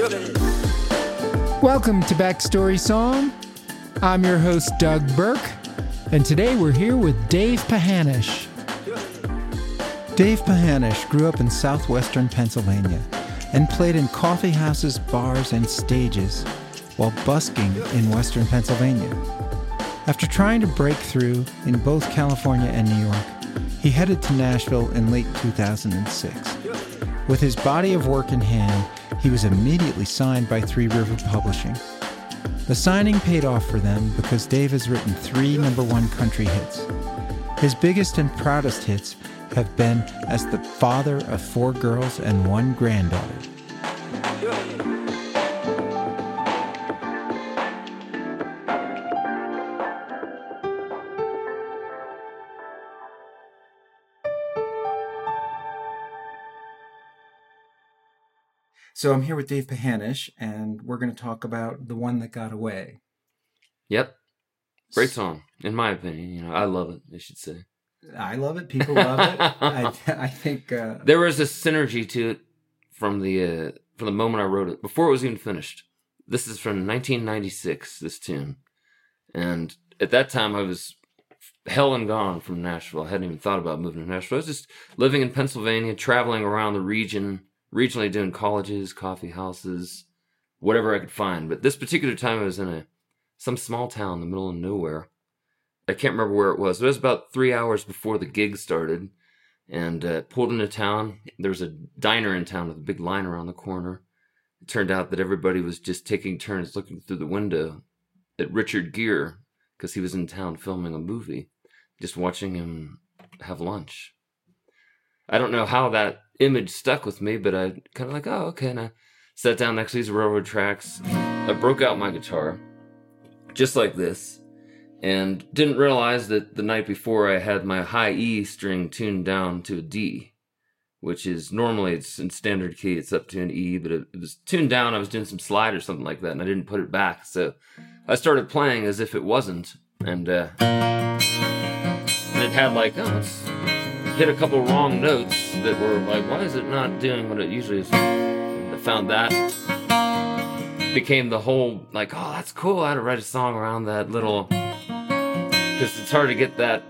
Welcome to Backstory Song. I'm your host, Doug Burke, and today we're here with Dave Pahanish. Dave Pahanish grew up in southwestern Pennsylvania and played in coffee houses, bars, and stages while busking in western Pennsylvania. After trying to break through in both California and New York, he headed to Nashville in late 2006. With his body of work in hand, he was immediately signed by Three River Publishing. The signing paid off for them because Dave has written three number one country hits. His biggest and proudest hits have been as the father of four girls and one granddaughter. So I'm here with Dave Pahanish, and we're going to talk about the one that got away. Yep, great song in my opinion. You know, I love it. I should say. I love it. People love it. I, I think uh, there was a synergy to it from the uh, from the moment I wrote it before it was even finished. This is from 1996. This tune, and at that time I was hell and gone from Nashville. I hadn't even thought about moving to Nashville. I was just living in Pennsylvania, traveling around the region, regionally doing colleges, coffee houses, whatever I could find. But this particular time I was in a some small town in the middle of nowhere I can't remember where it was. It was about three hours before the gig started, and uh, pulled into town. There was a diner in town with a big line around the corner. It turned out that everybody was just taking turns looking through the window at Richard Gere because he was in town filming a movie, just watching him have lunch. I don't know how that image stuck with me, but I kind of like, oh, okay. And I sat down next to these railroad tracks. I broke out my guitar, just like this and didn't realize that the night before I had my high E string tuned down to a D, which is normally it's in standard key, it's up to an E, but it, it was tuned down. I was doing some slide or something like that, and I didn't put it back. So I started playing as if it wasn't, and uh, and it had like oh, hit a couple wrong notes that were like, why is it not doing what it usually is? And I found that became the whole like, oh, that's cool. I had to write a song around that little because it's hard to get that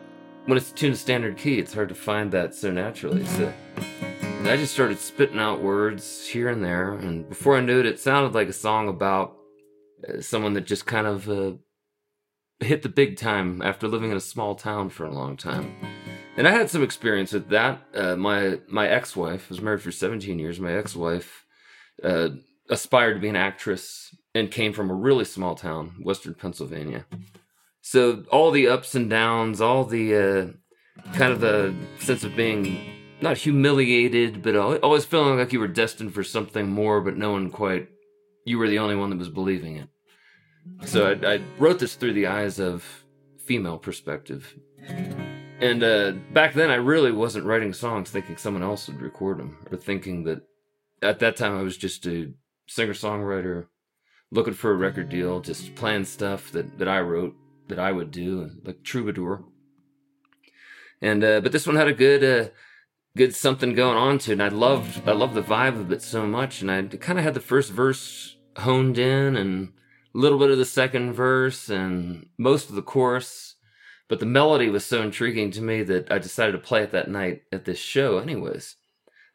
when it's tuned to standard key. It's hard to find that so naturally. So I just started spitting out words here and there, and before I knew it, it sounded like a song about uh, someone that just kind of uh, hit the big time after living in a small town for a long time. And I had some experience with that. Uh, my my ex wife was married for 17 years. My ex wife uh, aspired to be an actress and came from a really small town, Western Pennsylvania. So all the ups and downs, all the uh, kind of the sense of being not humiliated, but always feeling like you were destined for something more, but no one quite. You were the only one that was believing it. So I, I wrote this through the eyes of female perspective. And uh, back then, I really wasn't writing songs thinking someone else would record them, or thinking that at that time I was just a singer songwriter looking for a record deal, just playing stuff that, that I wrote that I would do, like Troubadour. And uh, but this one had a good uh, good something going on to it, and I loved I loved the vibe of it so much, and I kind of had the first verse honed in, and a little bit of the second verse, and most of the chorus. But the melody was so intriguing to me that I decided to play it that night at this show, anyways.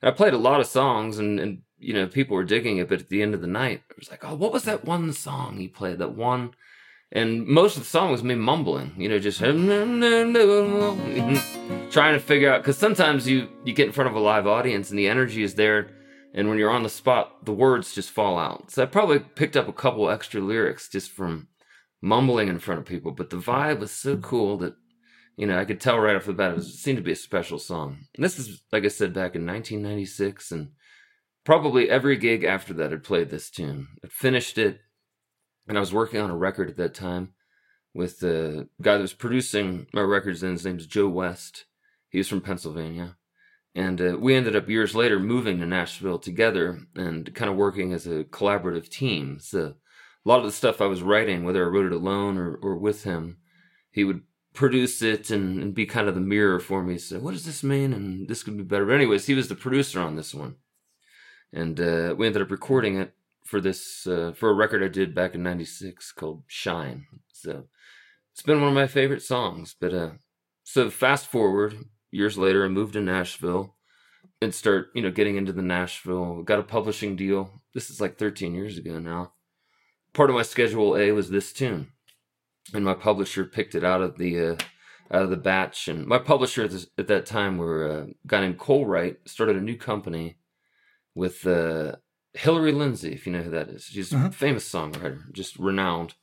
And I played a lot of songs, and, and you know people were digging it, but at the end of the night, I was like, "Oh, what was that one song he played? That one." And most of the song was me mumbling, you know, just trying to figure out. Because sometimes you you get in front of a live audience and the energy is there, and when you're on the spot, the words just fall out. So I probably picked up a couple extra lyrics just from mumbling in front of people. But the vibe was so cool that you know I could tell right off the bat it, was, it seemed to be a special song. And this is like I said back in 1996, and probably every gig after that had played this tune. I finished it and I was working on a record at that time with the guy that was producing my records. And his name's Joe West. He was from Pennsylvania, and uh, we ended up years later moving to Nashville together and kind of working as a collaborative team. So a lot of the stuff I was writing, whether I wrote it alone or, or with him, he would produce it and, and be kind of the mirror for me. So what does this mean? And this could be better. But anyways, he was the producer on this one, and uh, we ended up recording it for this uh, for a record I did back in '96 called "Shine." So it's been one of my favorite songs. But uh, so fast forward years later, I moved to Nashville and start you know getting into the Nashville. Got a publishing deal. This is like 13 years ago now. Part of my schedule A was this tune, and my publisher picked it out of the uh, out of the batch. And my publisher at, this, at that time were uh, a guy named Cole Wright started a new company with uh, Hillary Lindsey, if you know who that is. She's uh-huh. a famous songwriter, just renowned,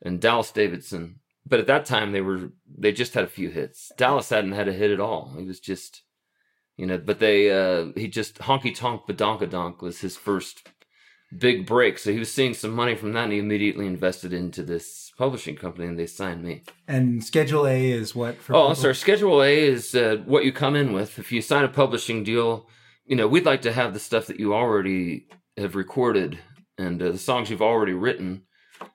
and Dallas Davidson. But at that time, they were they just had a few hits. Dallas hadn't had a hit at all. He was just, you know. But they uh, he just honky tonk badonkadonk was his first big break. So he was seeing some money from that, and he immediately invested into this publishing company, and they signed me. And Schedule A is what? For oh, people? I'm sorry. Schedule A is uh, what you come in with. If you sign a publishing deal, you know we'd like to have the stuff that you already have recorded and uh, the songs you've already written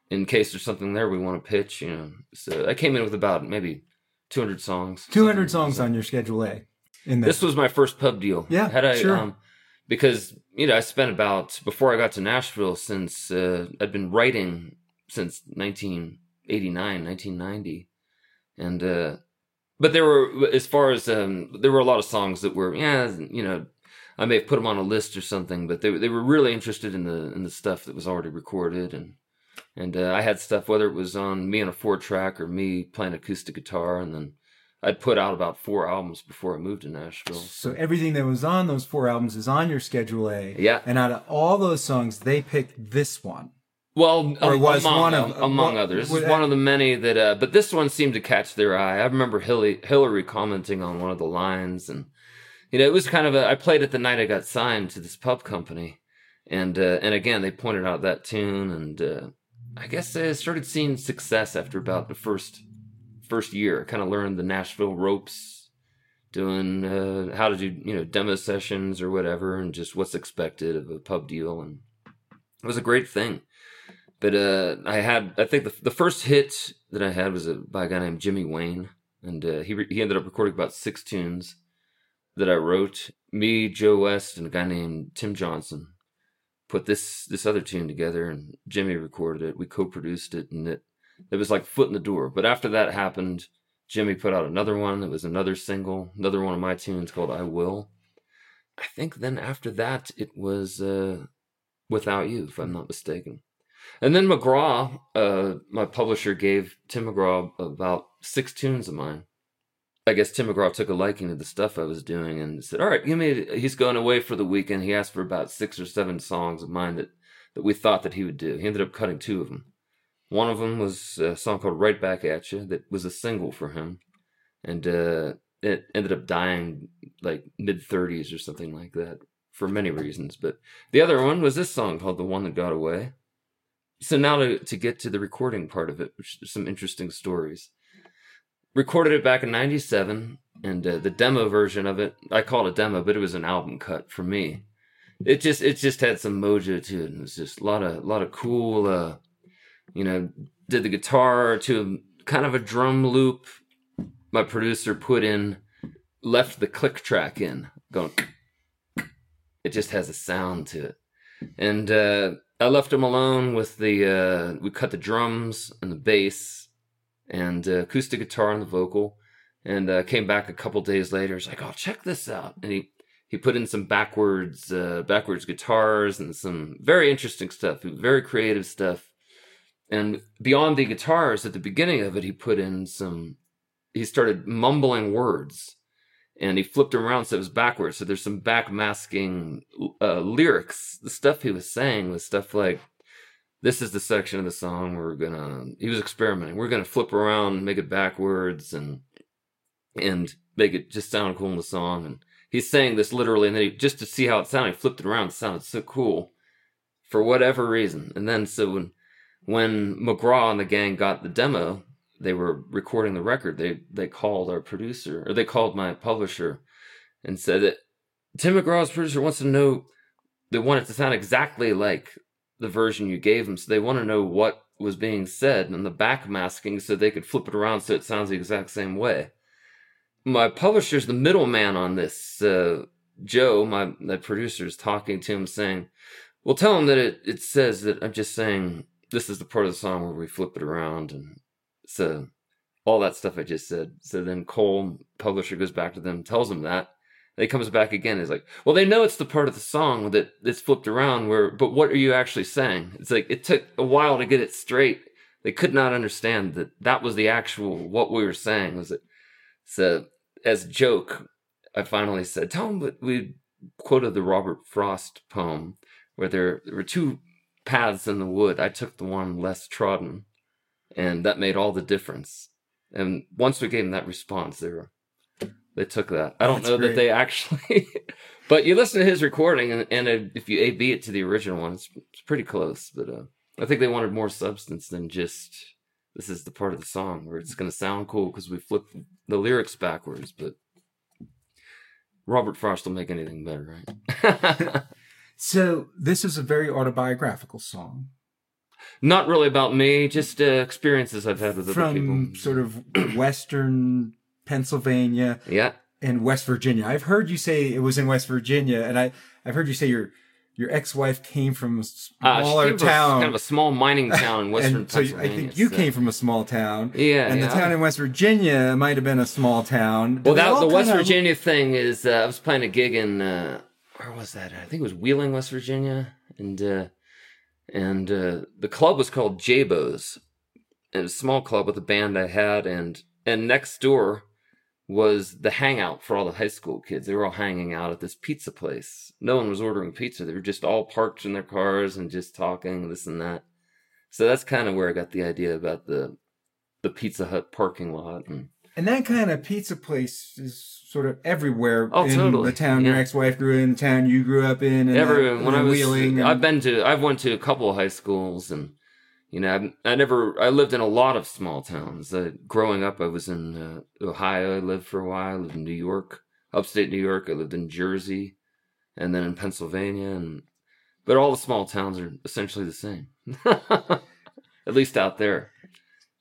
in case there's something there we want to pitch you know so i came in with about maybe 200 songs 200 songs on your schedule a in this was my first pub deal yeah had i sure. um because you know i spent about before i got to nashville since uh, i'd been writing since 1989 1990 and uh but there were as far as um there were a lot of songs that were yeah you know I may have put them on a list or something, but they they were really interested in the in the stuff that was already recorded, and and uh, I had stuff whether it was on me on a four track or me playing acoustic guitar, and then I'd put out about four albums before I moved to Nashville. So everything that was on those four albums is on your schedule A. Yeah. And out of all those songs, they picked this one. Well, or was among, one of, among others, one of the many that. Uh, but this one seemed to catch their eye. I remember Hillary, Hillary commenting on one of the lines, and you know, it was kind of a. I played it the night I got signed to this pub company, and uh, and again they pointed out that tune, and uh, I guess I started seeing success after about the first first year. Kind of learned the Nashville ropes, doing uh, how to do you know demo sessions or whatever, and just what's expected of a pub deal, and it was a great thing. But uh, I had, I think the the first hit that I had was a, by a guy named Jimmy Wayne, and uh, he re- he ended up recording about six tunes that I wrote. Me, Joe West, and a guy named Tim Johnson put this this other tune together, and Jimmy recorded it. We co-produced it, and it it was like foot in the door. But after that happened, Jimmy put out another one. It was another single, another one of my tunes called "I Will." I think then after that it was uh, "Without You," if I'm not mistaken. And then McGraw, uh, my publisher, gave Tim McGraw about six tunes of mine I guess Tim McGraw took a liking to the stuff I was doing and said, "All right, give me." He's going away for the weekend. He asked for about six or seven songs of mine that that we thought that he would do. He ended up cutting two of them. One of them was a song called "Right Back at You" that was a single for him, and uh, it ended up dying like mid thirties or something like that for many reasons. But the other one was this song called "The One That Got Away." So now to to get to the recording part of it, which there's some interesting stories recorded it back in 97 and uh, the demo version of it i call it a demo but it was an album cut for me it just it just had some mojo to it and it was just a lot of a lot of cool uh you know did the guitar to kind of a drum loop my producer put in left the click track in going it just has a sound to it and uh i left him alone with the uh we cut the drums and the bass and uh, acoustic guitar and the vocal. And uh, came back a couple days later. He's like, "Oh, check this out!" And he he put in some backwards uh, backwards guitars and some very interesting stuff, very creative stuff. And beyond the guitars, at the beginning of it, he put in some. He started mumbling words, and he flipped them around so it was backwards. So there's some back masking uh, lyrics. The stuff he was saying was stuff like this is the section of the song we're gonna he was experimenting we're gonna flip around make it backwards and and make it just sound cool in the song and he's saying this literally and then he, just to see how it sounded he flipped it around it sounded so cool for whatever reason and then so when when mcgraw and the gang got the demo they were recording the record they they called our producer or they called my publisher and said that tim mcgraw's producer wants to know they want it to sound exactly like the version you gave them. So they want to know what was being said and the backmasking so they could flip it around so it sounds the exact same way. My publisher's the middleman on this. Uh, Joe, my, my producer, is talking to him saying, Well, tell him that it, it says that I'm just saying this is the part of the song where we flip it around and so all that stuff I just said. So then Cole, publisher, goes back to them, tells them that. He comes back again. He's like, well, they know it's the part of the song that it's flipped around where, but what are you actually saying? It's like, it took a while to get it straight. They could not understand that that was the actual, what we were saying was it. So as joke, I finally said, tell them we quoted the Robert Frost poem where there, there were two paths in the wood. I took the one less trodden, and that made all the difference. And once we gave them that response, they were they took that. I don't That's know great. that they actually, but you listen to his recording, and, and if you A B it to the original one, it's, it's pretty close. But uh, I think they wanted more substance than just this is the part of the song where it's going to sound cool because we flipped the lyrics backwards. But Robert Frost will make anything better, right? So this is a very autobiographical song Not really about me, just uh, experiences I've had with other from people. sort of Western Pennsylvania Yeah. and West Virginia. I've heard you say it was in West Virginia, and I I've heard you say your your ex wife came from a Uh, she smaller came town. kind of a small mining town in western and so Pennsylvania. I think you so- came from a small town. Yeah, and yeah. the town in West Virginia might have been a small town. Well, that the West Virginia thing is. Uh, I was playing a gig in uh, where was that? I think it was Wheeling, West Virginia, and uh, and uh, the club was called Jabo's. A small club with a band I had, and and next door was the hangout for all the high school kids. They were all hanging out at this pizza place. No one was ordering pizza. They were just all parked in their cars and just talking this and that. So that's kind of where I got the idea about the the Pizza Hut parking lot and And that kind of pizza place is sort of everywhere Oh, in totally. the town your ex-wife grew in, the town you grew up in, and Everyone, uh, when I was, Wheeling. and- I've been to, I've went to a couple of high schools, and you know, I've, I never, I lived in a lot of small towns. Uh, growing up, I was in uh, Ohio. I lived for a while. I lived in New York, upstate New York. I lived in Jersey, and then in Pennsylvania, and but all the small towns are essentially the same, at least out there.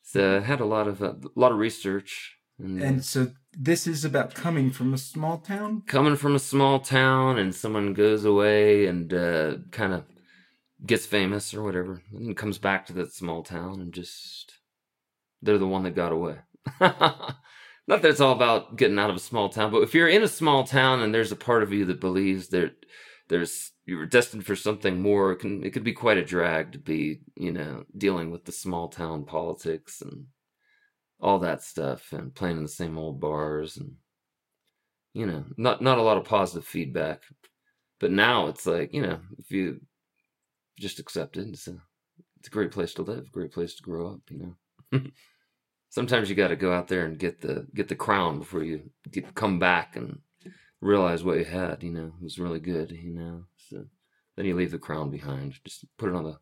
So I had a lot of uh, a lot of research, and, uh, and so this is about coming from a small town. coming from a small town and someone goes away and uh, kind of gets famous or whatever and comes back to that small town and just they're the one that got away not that it's all about getting out of a small town but if you're in a small town and there's a part of you that believes that there's you were destined for something more it can it could be quite a drag to be you know dealing with the small town politics and all that stuff and playing in the same old bars and you know not not a lot of positive feedback. But now it's like you know if you just accept it it's a it's a great place to live great place to grow up you know. Sometimes you got to go out there and get the get the crown before you get, come back and realize what you had you know it was really good you know. So then you leave the crown behind just put it on the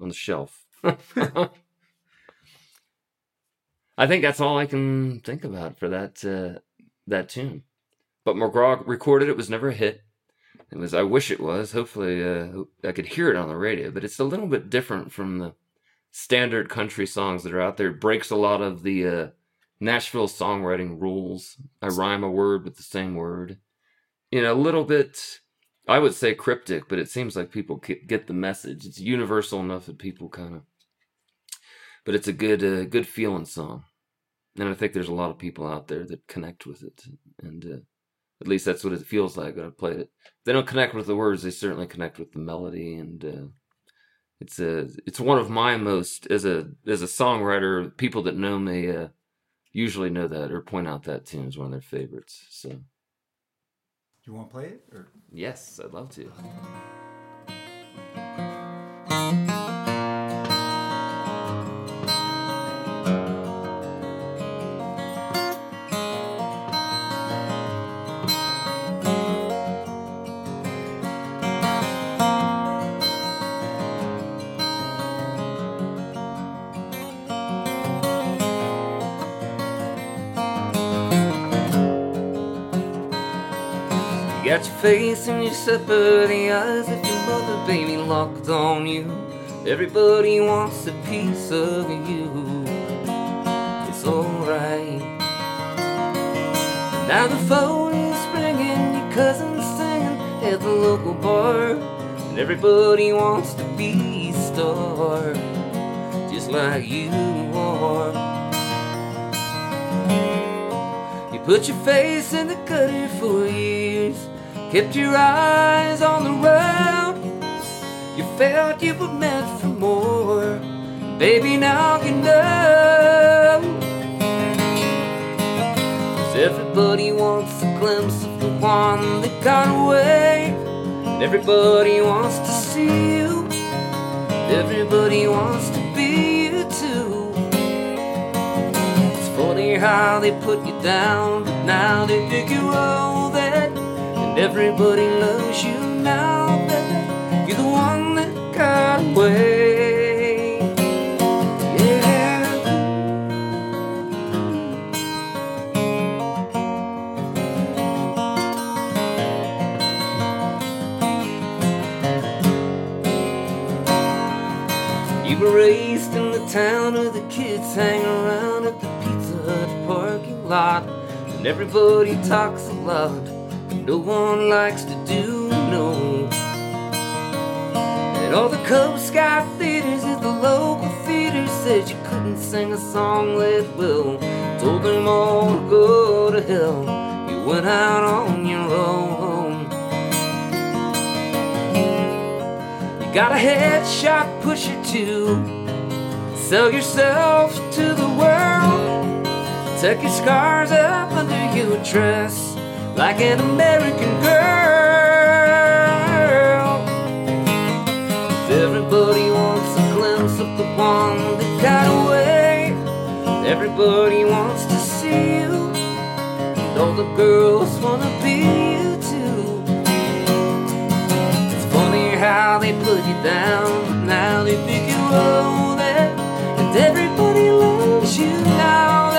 on the shelf I think that's all I can think about for that uh, that tune. But McGraw recorded it was never a hit. It was I wish it was. Hopefully uh, I could hear it on the radio, but it's a little bit different from the standard country songs that are out there. It breaks a lot of the uh, Nashville songwriting rules. I rhyme a word with the same word. You know, a little bit I would say cryptic, but it seems like people get the message. It's universal enough that people kind of but it's a good uh, good feeling song and i think there's a lot of people out there that connect with it and uh, at least that's what it feels like when i played it they don't connect with the words they certainly connect with the melody and uh, it's a it's one of my most as a as a songwriter people that know me uh, usually know that or point out that tune as one of their favorites so You want to play it? Or? yes i'd love to got your face and your separate eyes if your mother baby locked on you. Everybody wants a piece of you. It's alright. Now the phone is ringing, your cousin's singing at the local bar. And everybody wants to be a star, just like you are. You put your face in the gutter for years, kept your eyes on the road. You felt you were meant for more, baby. Now you know. Cause everybody wants a glimpse of the one that got away. And everybody wants to see you. Everybody wants to be you too. It's funny how they put you down, but now they all that. And everybody loves you now that you're the one that got away. Yeah. You were raised in the town where the kids hang around at the Pizza Hut parking lot. And everybody talks a lot, no one likes to do no. And all the Cub Scout theaters at the local theater said you couldn't sing a song that well. Told them all to go to hell. You went out on your own. You got a headshot pusher too. Sell yourself to the world. Tuck your scars up under your dress like an American girl. If Everybody wants a glimpse of the one that got away. Everybody wants to see you. And all the girls wanna be you too. It's funny how they put you down, now they think you that. And everybody loves you now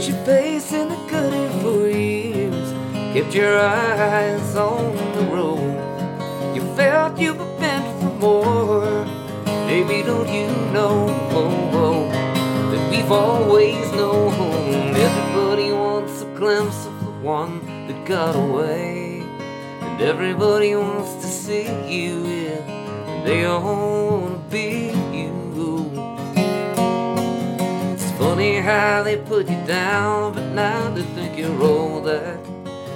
Put your face in the gutter for years. Kept your eyes on the road. You felt you were meant for more. Maybe don't you know oh, oh, that we've always known everybody wants a glimpse of the one that got away. And everybody wants to see you, yeah. And they how they put you down, but now they think you're all that.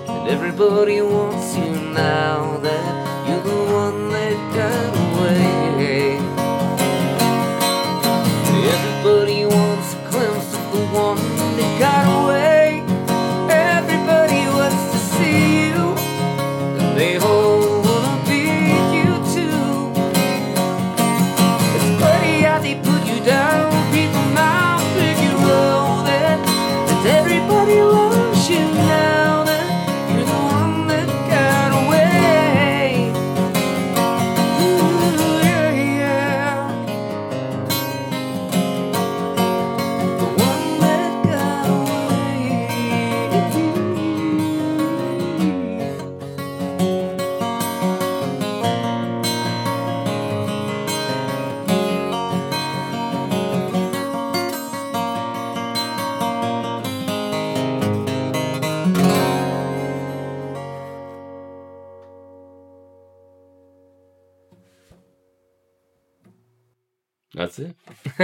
And everybody wants you now that you're the one that got away. Everybody wants a glimpse of the one that got away.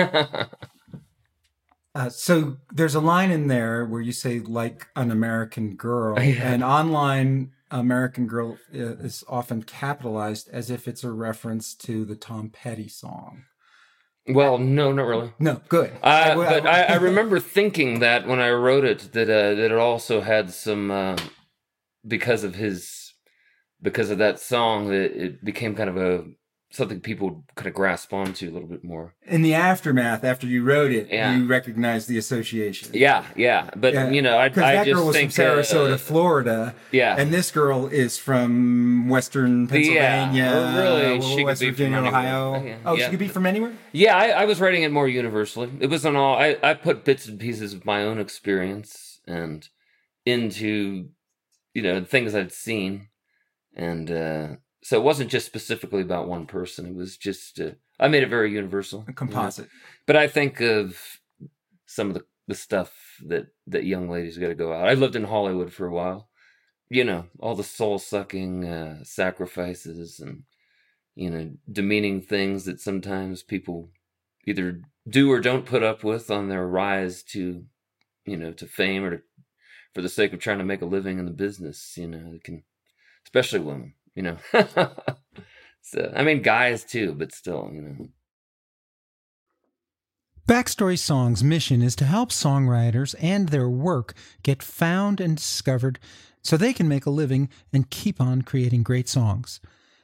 Uh, so there's a line in there where you say like an American girl, Yeah. and online American girl uh, is often capitalized as if it's a reference to the Tom Petty song. well, no, not really. No, good. Uh, but I, I remember thinking that when I wrote it, that uh, that it also had some uh, because of his because of that song that it became kind of a something people kind of grasp onto a little bit more. in the aftermath, after you wrote it, Yeah. you recognized the association. Yeah, yeah, but Yeah. you know, I, I that just girl was think from Sarasota, uh, Florida, yeah, and this girl is from Western Pennsylvania, or really, uh, she could West be from Virginia, anywhere. Ohio. Yeah. Oh, Yeah. she could be from anywhere. yeah. I, I was writing it more universally. It wasn't all. I I put bits and pieces of my own experience and into you know, things I'd seen, and uh, so it wasn't just specifically about one person. It was just uh, I made it very universal, A composite. you know. But I think of some of the the stuff that that young ladies got to go out. I lived in Hollywood for a while. You know, all the soul sucking uh, sacrifices and you know demeaning things that sometimes people either do or don't put up with on their rise to you know to fame or to, for the sake of trying to make a living in the business. You know, it can especially women. You know, so I mean guys too, but still, you know. Backstory Song's mission is to help songwriters and their work get found and discovered so they can make a living and keep on creating great songs.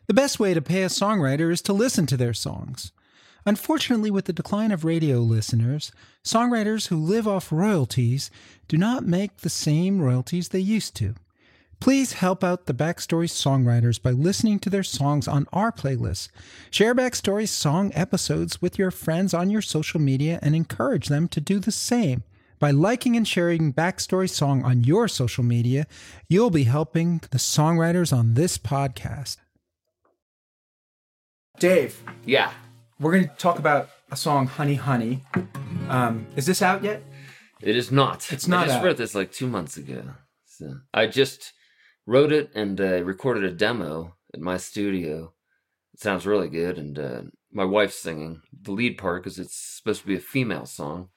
The best way to pay a songwriter is to listen to their songs. Unfortunately, with the decline of radio listeners, songwriters who live off royalties do not make the same royalties they used to. Please help out the Backstory songwriters by listening to their songs on our playlist. Share Backstory song episodes with your friends on your social media and encourage them to do the same. By liking and sharing Backstory Song on your social media, you'll be helping the songwriters on this podcast. Dave, Yeah, we're going to talk about a song, Honey Honey. Um, is this out yet? It is not. It's not I just out. wrote this like two months ago. So I just wrote it and uh, recorded a demo at my studio. It sounds really good, and uh, my wife's singing the lead part because it's supposed to be a female song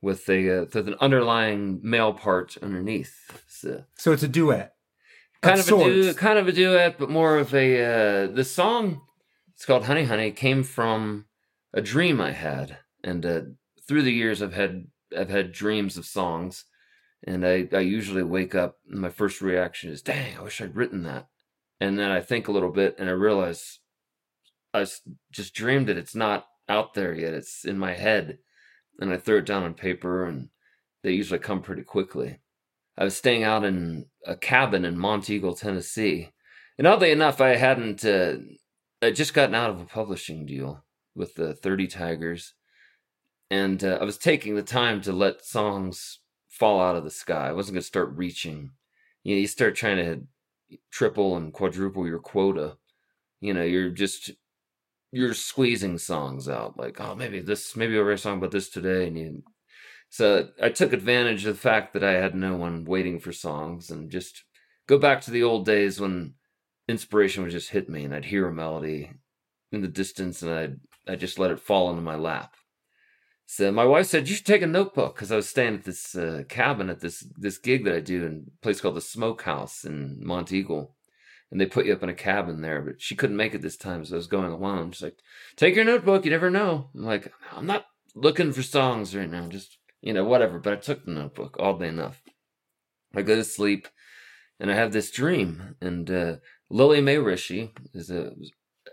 with a uh, with an underlying male part underneath. So So it's a duet. kind Of of a du- kind of a duet, but more of a uh, the song. It's called Honey Honey. Came from a dream I had, and uh, through the years, I've had I've had dreams of songs, and I I usually wake up and my first reaction is, "Dang, I wish I'd written that," and then I think a little bit and I realize I just dreamed it. It's not out there yet. It's in my head, and I throw it down on paper, and they usually come pretty quickly. I was staying out in a cabin in Monteagle, Tennessee. And oddly enough, I hadn't, uh, I'd just gotten out of a publishing deal with the 30 Tigers. And uh, I was taking the time to let songs fall out of the sky. I wasn't going to start reaching. You know, you start trying to triple and quadruple your quota. You know, you're just, you're squeezing songs out. Like, oh, maybe this, maybe I'll write a song about this today. And you, so I took advantage of the fact that I had no one waiting for songs and just go back to the old days when inspiration would just hit me and I'd hear a melody in the distance and I'd I just let it fall into my lap. So my wife said you should take a notebook because I was staying at this uh, cabin at this this gig that I do in a place called the Smokehouse in Monteagle, and they put you up in a cabin there. But she couldn't make it this time, so I was going alone. She's like, "Take your notebook. You never know." I'm like, "I'm not looking for songs right now. Just you know, whatever." But I took the notebook day enough. I go to sleep, and I have this dream. And uh, Lillie Mae Rische is a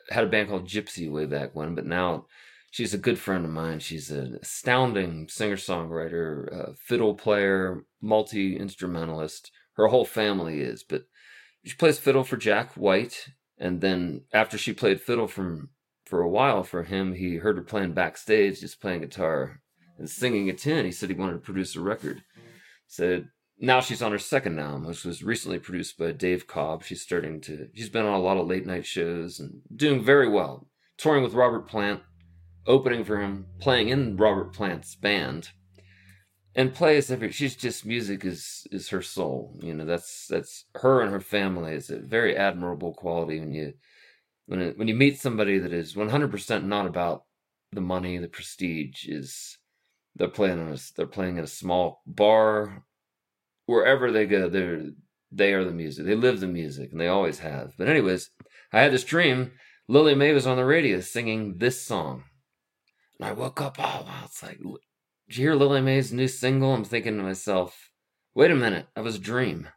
had a band called Jypsi way back when, but now she's a good friend of mine. She's an astounding singer songwriter, fiddle player, multi instrumentalist. Her whole family is, but she plays fiddle for Jack White. And then after she played fiddle from for a while for him, he heard her playing backstage, just playing guitar and singing a tune. He said he wanted to produce a record. So now she's on her second album, which was recently produced by Dave Cobb. She's starting to, she's been on a lot of late night shows and doing very well. Touring with Robert Plant, opening for him, playing in Robert Plant's band, and plays every. She's just music is is her soul. You know, that's that's her and her family is a very admirable quality when you when it, when you meet somebody that is one hundred percent not about the money, the prestige. Is they're playing on a, they're playing in a small bar wherever they go, they're they are the music. They live the music, and they always have. But anyways, I had this dream. Lillie Mae was on the radio singing this song, and I woke up. Oh wow! It's like, did you hear Lillie Mae's new single? I'm thinking to myself, wait a minute, that was a dream.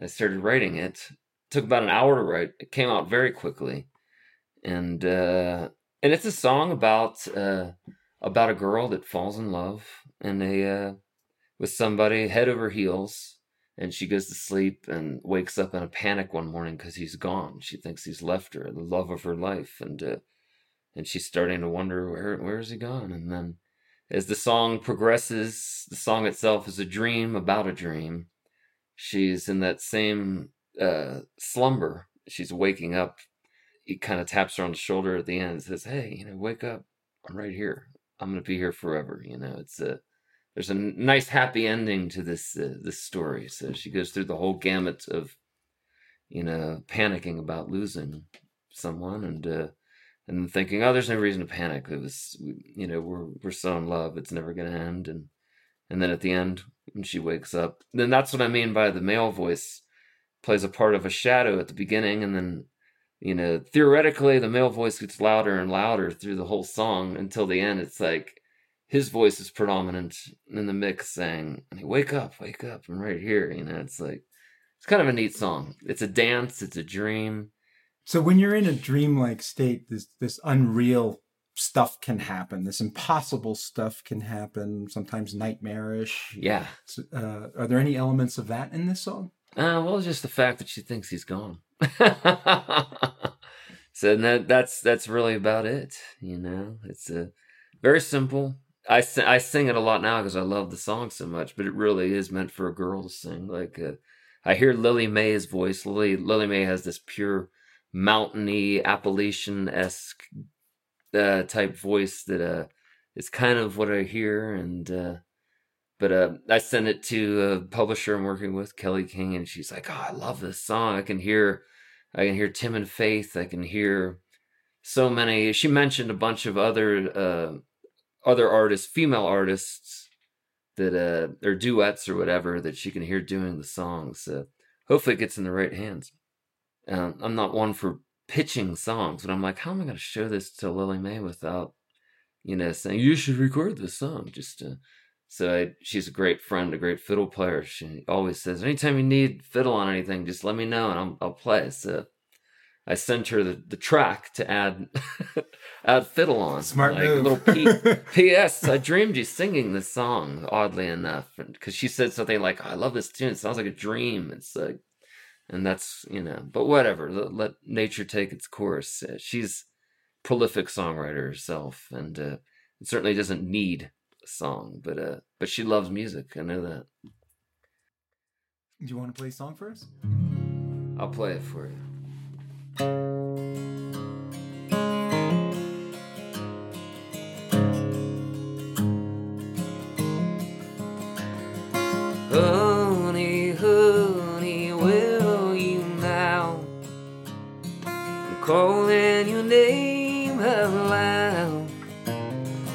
I started writing it. it. Took about an hour to write. It came out very quickly, and uh, and it's a song about uh, about a girl that falls in love and a uh, with somebody head over heels and she goes to sleep and wakes up in a panic one morning because he's gone she thinks he's left her the love of her life and uh, and she's starting to wonder where where is he gone and then as the song progresses the song itself is a dream about a dream she's in that same uh, slumber. She's waking up. He kind of taps her on the shoulder at the end and says, "Hey, you know, wake up. I'm right here. I'm gonna be here forever." You know, it's a there's a nice happy ending to this uh, this story. So she goes through the whole gamut of you know panicking about losing someone and uh, and thinking, oh, there's no reason to panic. It was you know we're we're so in love, it's never gonna end. And and then at the end when she wakes up, then that's what I mean by the male voice plays a part of a shadow at the beginning, and then you know theoretically the male voice gets louder and louder through the whole song until the end. It's like his voice is predominant in the mix saying, Wake up, wake up, I'm right here. You know, it's like, it's kind of a neat song. It's a dance, it's a dream. So when you're in a dreamlike state, this this unreal stuff can happen. This impossible stuff can happen. Sometimes nightmarish. Yeah. Uh, are there any elements of that in this song? Uh, well, just the fact that she thinks he's gone. so that that's that's really about it. You know, it's a very simple, I, I sing it a lot now because I love the song so much, but it really is meant for a girl to sing. Like uh, I hear Lillie Mae's voice. Lily Lillie Mae has this pure mountainy Appalachian esque uh, type voice that uh, is kind of what I hear. And uh, but uh, I sent it to a publisher I'm working with, Kelly King, and she's like, "Oh, I love this song. I can hear, I can hear Tim and Faith. I can hear." So many. She mentioned a bunch of other uh, other artists, female artists that uh or duets or whatever that she can hear doing the songs. So hopefully it gets in the right hands. Um, I'm not one for pitching songs, but I'm like, how am I going to show this to Lillie Mae without, you know, saying you should record this song? Just to, so I, she's a great friend, a great fiddle player. She always says, anytime you need fiddle on anything, just let me know and I'll, I'll play. So I sent her the, the track to add add fiddle on. Smart like, move. little P- P.S. I dreamed you singing this song. Oddly enough, because she said something like, oh, "I love this tune. It sounds like a dream." It's like, and that's you know, but whatever. Let, let nature take its course. Uh, she's prolific songwriter herself, and uh, it certainly doesn't need a song, but uh, but she loves music. I know that. Do you want to play a song for us? I'll play it for you. Calling your name out loud.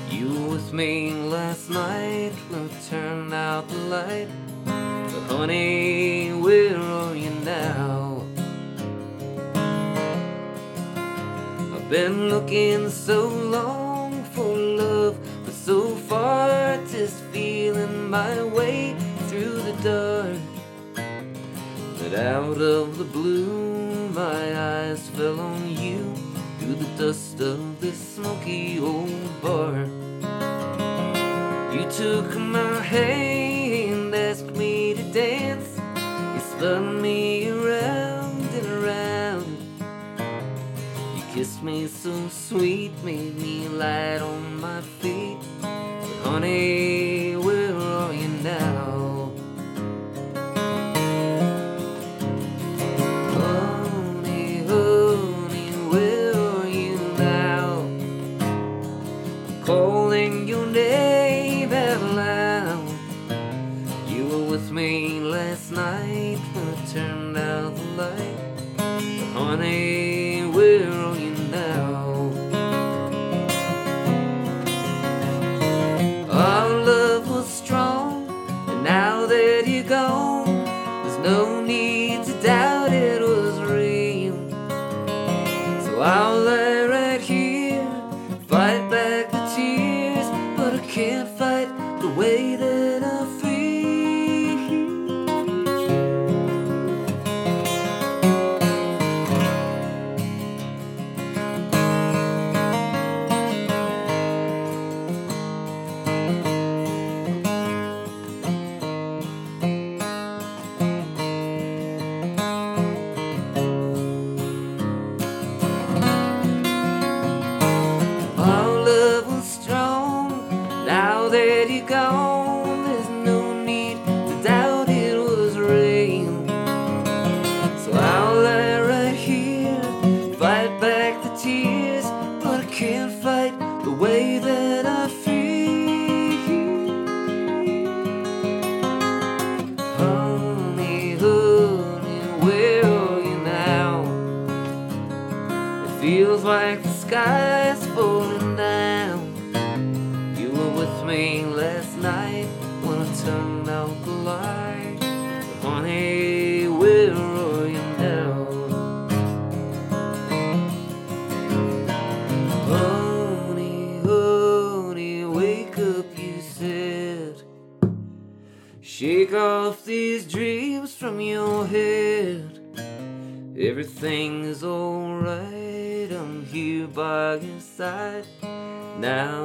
You with me last night we turned out the light. But honey, where are you now? I've been looking so long for love, but so far just feeling my way through the dark. But out of the blue, my eyes fell on you through the dust of this smoky old bar. You took my hand, and asked me to dance. You spun me around and around. You kissed me so sweet, made me light on my feet. But honey, with me last night when I turned out the light. Honey,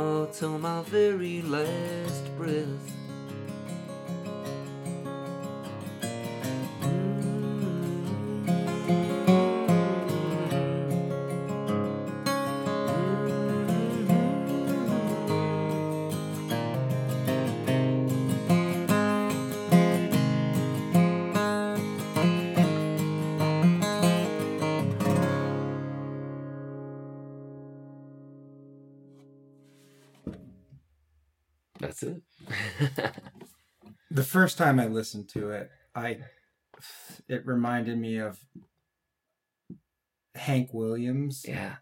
Now till my very last breath. First time I listened to it, I it reminded me of Hank Williams. yeah.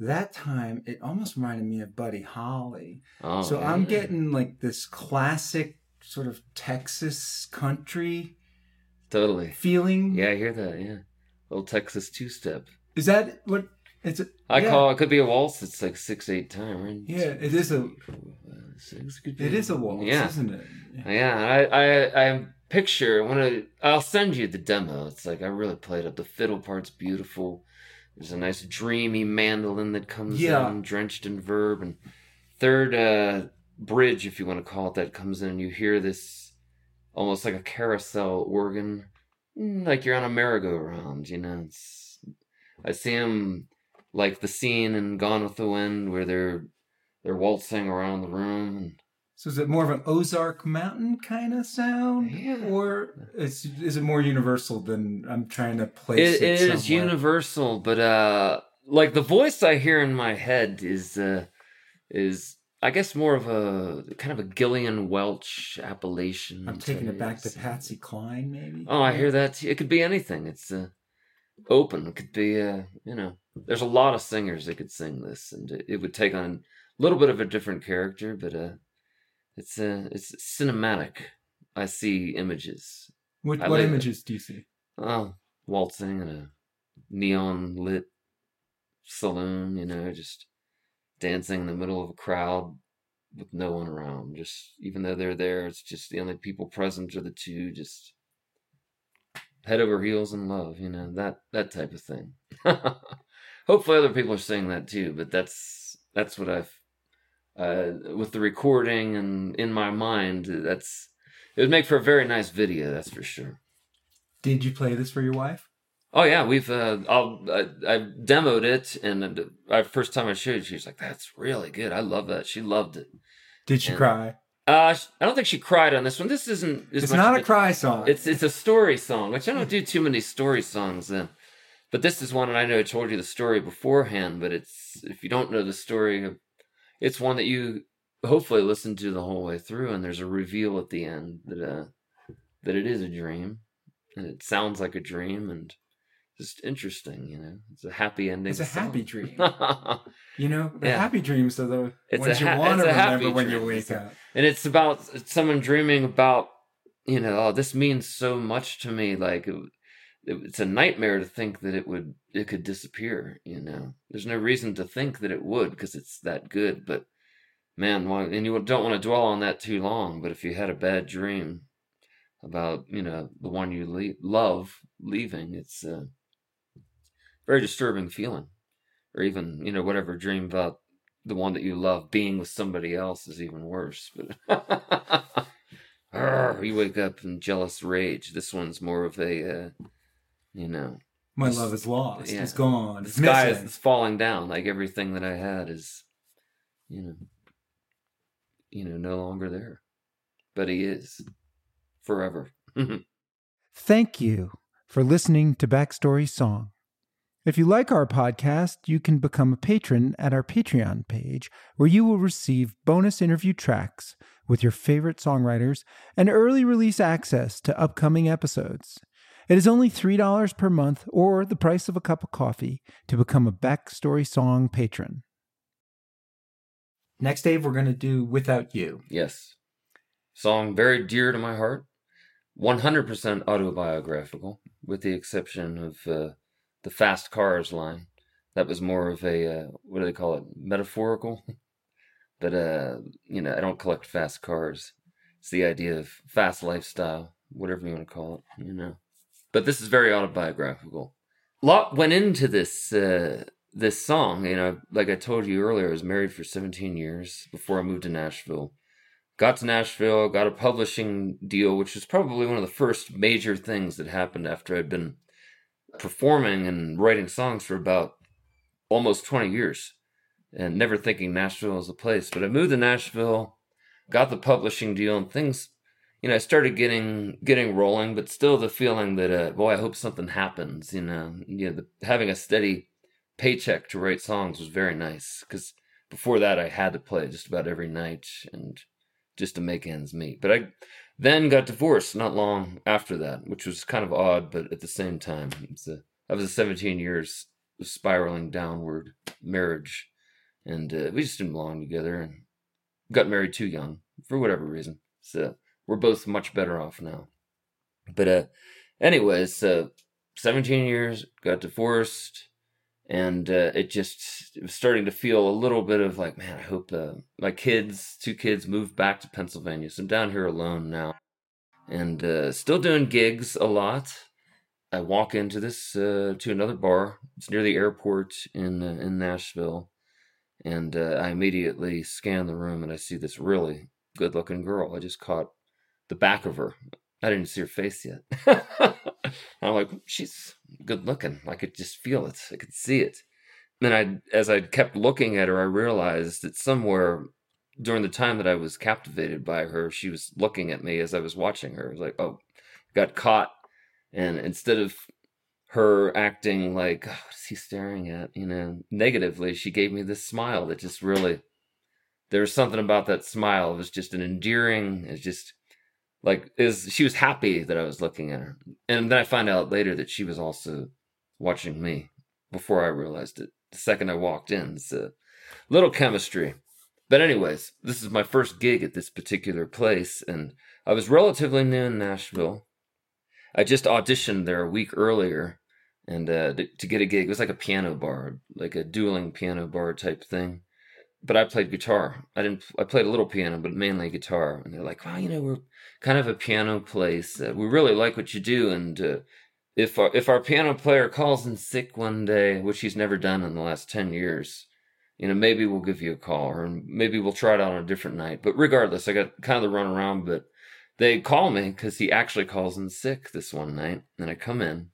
That time, it almost reminded me of Buddy Holly. Oh, so yeah. I'm getting like this classic sort of Texas country totally. feeling. Yeah, I hear that. Yeah, little Texas two step. Is that what it's? A, I yeah. call it could be a waltz. It's like six eight time. Right? Yeah, it is a. Six, could It be- a waltz, Yeah, isn't it? yeah. I I I picture I I'll send you the demo. It's like I really played up. The fiddle part's beautiful. There's a nice dreamy mandolin that comes Yeah. in, drenched in verb, and third uh, bridge, if you want to call it that, comes in. and You hear this almost like a carousel organ, mm, like you're on a merry-go-round. You know, it's I see him like the scene in Gone with the Wind where they're they're waltzing around the room So is it more of an Ozark Mountain kind of sound, Yeah. or is is it more universal than I'm trying to place it, it? it is universal, but uh, like the voice I hear in my head is uh, is I guess more of a kind of a Gillian Welch Appalachian. I'm taking it back to Patsy Cline, maybe. Oh, I hear that. It could be anything. It's uh, open. It could be uh, you know. There's a lot of singers that could sing this, and it, it would take on little bit of a different character, but uh, it's uh, it's cinematic. I see images. What, what like it. images do you see? Oh, waltzing in a neon lit saloon, you know, just dancing in the middle of a crowd with no one around. Just even though they're there, it's just the only people present are the two, just head over heels in love, you know, that that type of thing. Hopefully other people are saying that too, but that's that's what I've uh with the recording and in my mind, that's it would make for a very nice video, that's for sure. Did you play this for your wife? Oh yeah, we've uh, I'll, I I demoed it, and the first time I showed it, she was like, "That's really good. I love that." She loved it. Did she Yeah. cry? Uh, I don't think she cried on this one. This isn't. It's not of a cry song. It's it's a story song, which I don't do too many story songs in. But this is one, and I know I told you the story beforehand. But it's if you don't know the story, it's one that you hopefully listen to the whole way through, and there's a reveal at the end that uh that it is a dream, and it sounds like a dream, and just interesting. You know, it's a happy ending. It's a song. happy dream. You know, the Yeah. happy dreams are the It's ones a you want to remember when you wake up. and it's about someone dreaming about you know oh this means so much to me like it's a nightmare to think that it would it could disappear you know there's no reason to think that it would because it's that good but man and you don't want to dwell on that too long but if you had a bad dream about you know the one you love leaving it's a very disturbing feeling or even you know whatever dream about the one that you love being with somebody else is even worse. But Arr, you wake up in jealous rage. This one's more of a, uh, you know, My love is lost. yeah. It's gone. the It's sky missing. is falling down. Like everything that I had is, you know, you know, no longer there. But he is forever. Thank you for listening to Backstory Song. If you like our podcast, you can become a patron at our Patreon page, where you will receive bonus interview tracks with your favorite songwriters and early release access to upcoming episodes. It is only $3 per month or the price of a cup of coffee to become a Backstory Song patron. Next, Dave, we're going to do Without You. Yes. Song very dear to my heart. 100% autobiographical, with the exception of uh, the Fast Cars line. That was more of a, uh, what do they call it, metaphorical? but, uh, you know, I don't collect fast cars. It's the idea of fast lifestyle, whatever you want to call it, you know. But this is very autobiographical. A lot went into this uh, this song. You know, like I told you earlier, I was married for 17 years before I moved to Nashville. Got to Nashville, got a publishing deal, which was probably one of the first major things that happened after I'd been performing and writing songs for about almost 20 years and never thinking Nashville was a place. But I moved to Nashville, got the publishing deal, and things, you know, I started getting getting rolling, but still the feeling that, uh, boy, I hope something happens. You know, you know, the, having a steady paycheck to write songs was very nice because before that I had to play just about every night and just to make ends meet. But I then got divorced not long after that, which was kind of odd, but at the same time, it's a, I was a 17 years spiraling downward marriage, and uh, we just didn't belong together and got married too young for whatever reason. So we're both much better off now. But uh, anyways, uh, 17 years, got divorced and uh, it just it was starting to feel a little bit of like, man, I hope uh, my kids, two kids, moved back to Pennsylvania. So I'm down here alone now, and uh, still doing gigs a lot. I walk into this uh, to another bar. It's near the airport in uh, in Nashville, and uh, I immediately scan the room and I see this really good-looking girl. I just caught the back of her. I didn't see her face yet. I'm like, she's good looking. I could just feel it. I could see it. And I, as I kept looking at her, I realized that somewhere during the time that I was captivated by her, she was looking at me as I was watching her. I was like, oh, got caught. And instead of her acting like, oh, what is he staring at? You know, negatively, she gave me this smile that just really, there was something about that smile. It was just an endearing, it's just like is she was happy that I was looking at her. And then I find out later that she was also watching me before I realized it. The second I walked in, it's a little chemistry. But anyways, this is my first gig at this particular place and I was relatively new in Nashville. I just auditioned there a week earlier and uh, to, to get a gig. It was like a piano bar, like a dueling piano bar type thing but I played guitar. I didn't. I played a little piano, but mainly guitar. And they're like, "Well, you know, we're kind of a piano place. Uh, we really like what you do, and uh, if our if our piano player calls in sick one day, which he's never done in the last ten years, you know, maybe we'll give you a call, or maybe we'll try it out on a different night. But regardless, I got kind of the runaround. But they call me because he actually calls in sick this one night, and I come in.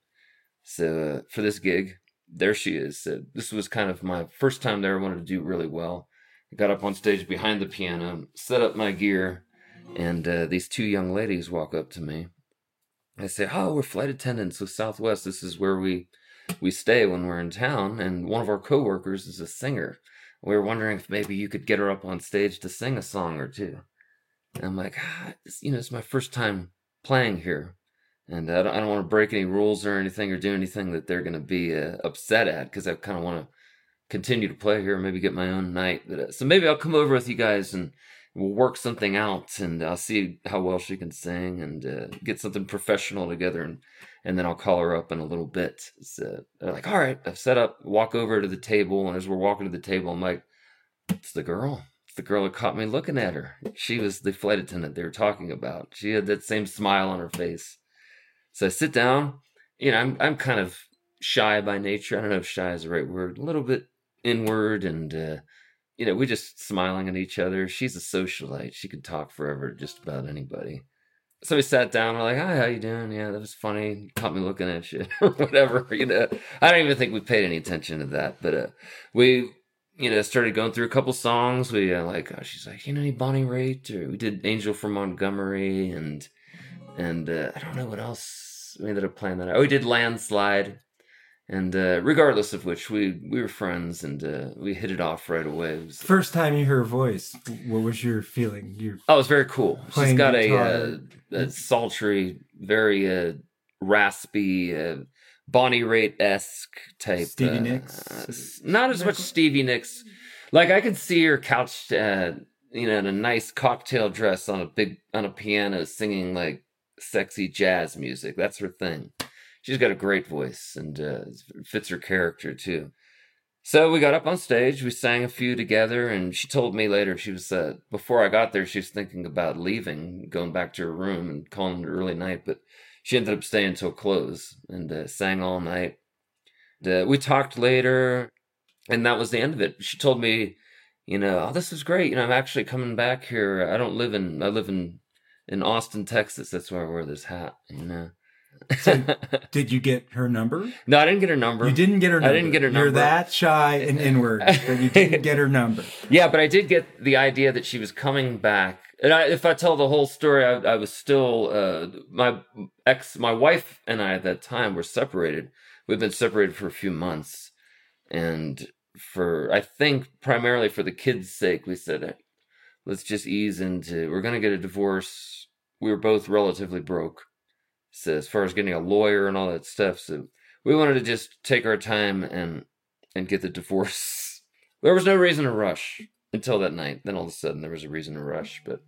So uh, for this gig, there she is. This was kind of my first time there. I wanted to do really well got up on stage behind the piano, set up my gear, and uh, these two young ladies walk up to me. I say, "Oh, we're flight attendants with Southwest. This is where we we stay when we're in town." And one of our coworkers is a singer. We were wondering if maybe you could get her up on stage to sing a song or two. And I'm like, ah, you know, it's my first time playing here, and I don't, I don't want to break any rules or anything or do anything that they're going to be uh, upset at because I kind of want to continue to play here, maybe get my own night. Uh, so maybe I'll come over with you guys and we'll work something out and I'll see how well she can sing and uh, get something professional together and and then I'll call her up in a little bit. So they're like, all right, I've set up, walk over to the table, and as we're walking to the table, I'm like, it's the girl. It's the girl that caught me looking at her. She was the flight attendant they were talking about. She had that same smile on her face. So I sit down. You know, I'm I'm kind of shy by nature. I don't know if shy is the right word. A little bit inward and uh, you know, we just smiling at each other. She's a socialite. She could talk forever to just about anybody. So we sat down. We're like, "Hi, how you doing? Yeah, that was funny. Caught me looking at or whatever." You know, I don't even think we paid any attention to that. But uh, we, you know, started going through a couple songs. We uh, like, oh, she's like, "You know, any Bonnie Raitt?" Or we did "Angel from Montgomery," and and uh, I don't know what else we ended up playing that. Oh, we did "Landslide." And uh, regardless of which, we we were friends and uh, we hit it off right away. Was, First time you heard her voice, what was your feeling? You oh, it was very cool. She's got a, uh, a, sultry, very uh, raspy, uh, Bonnie Raitt esque type. Stevie Nicks, not as much Stevie Nicks. Like I could see her couched, uh, you know, in a nice cocktail dress on a big on a piano, singing like sexy jazz music. That's her thing. She's got a great voice and uh, fits her character too. So we got up on stage, we sang a few together, and she told me later she was uh, before I got there she was thinking about leaving, going back to her room and calling it early night, but she ended up staying till close and uh, sang all night. And, uh, we talked later, and that was the end of it. She told me, you know, oh, this is great. You know, I'm actually coming back here. I don't live in I live in in Austin, Texas. That's where I wear this hat. You know. So, did you get her number? No, I didn't get her number. You didn't get her number. I didn't get her number. You're that shy and inward that you didn't get her number. Yeah, but I did get the idea that she was coming back. And I, if I tell the whole story, I, I was still uh, my ex, my wife and I at that time were separated. We've been separated for a few months, and for I think primarily for the kids' sake, we said, let's just ease into. We're gonna get a divorce. We were both relatively broke so as far as getting a lawyer and all that stuff. So we wanted to just take our time and and get the divorce. there was no reason to rush until that night. Then all of a sudden there was a reason to rush. But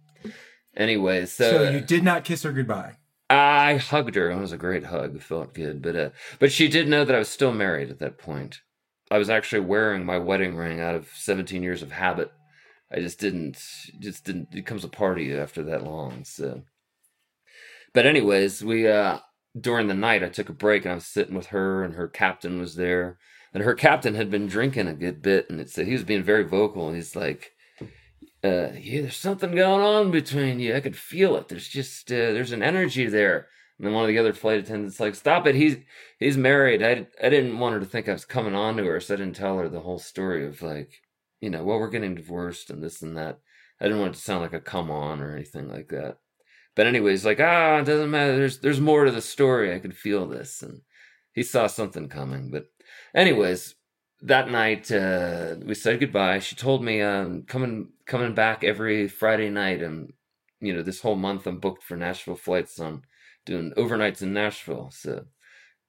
anyway, so, so you did not kiss her goodbye. I hugged her. It was a great hug. It felt good. But uh, but she did know that I was still married at that point. I was actually wearing my wedding ring out of 17 years of habit. I just didn't just didn't it becomes a party after that long. So but anyways, we uh during the night I took a break and I was sitting with her and her captain was there. And her captain had been drinking a good bit and it said he was being very vocal. He's like uh, yeah, there's something going on between you. I could feel it. There's just uh, there's an energy there. And then one of the other flight attendants like, "Stop it! He's he's married." I I didn't want her to think I was coming on to her, so I didn't tell her the whole story of like, you know, well, we're getting divorced and this and that. I didn't want it to sound like a come on or anything like that. But anyways, like ah, it doesn't matter. There's there's more to the story. I could feel this, and he saw something coming. But anyways, that night uh, we said goodbye. She told me um, coming coming back every Friday night, and you know this whole month I'm booked for Nashville flights. I'm doing overnights in Nashville, so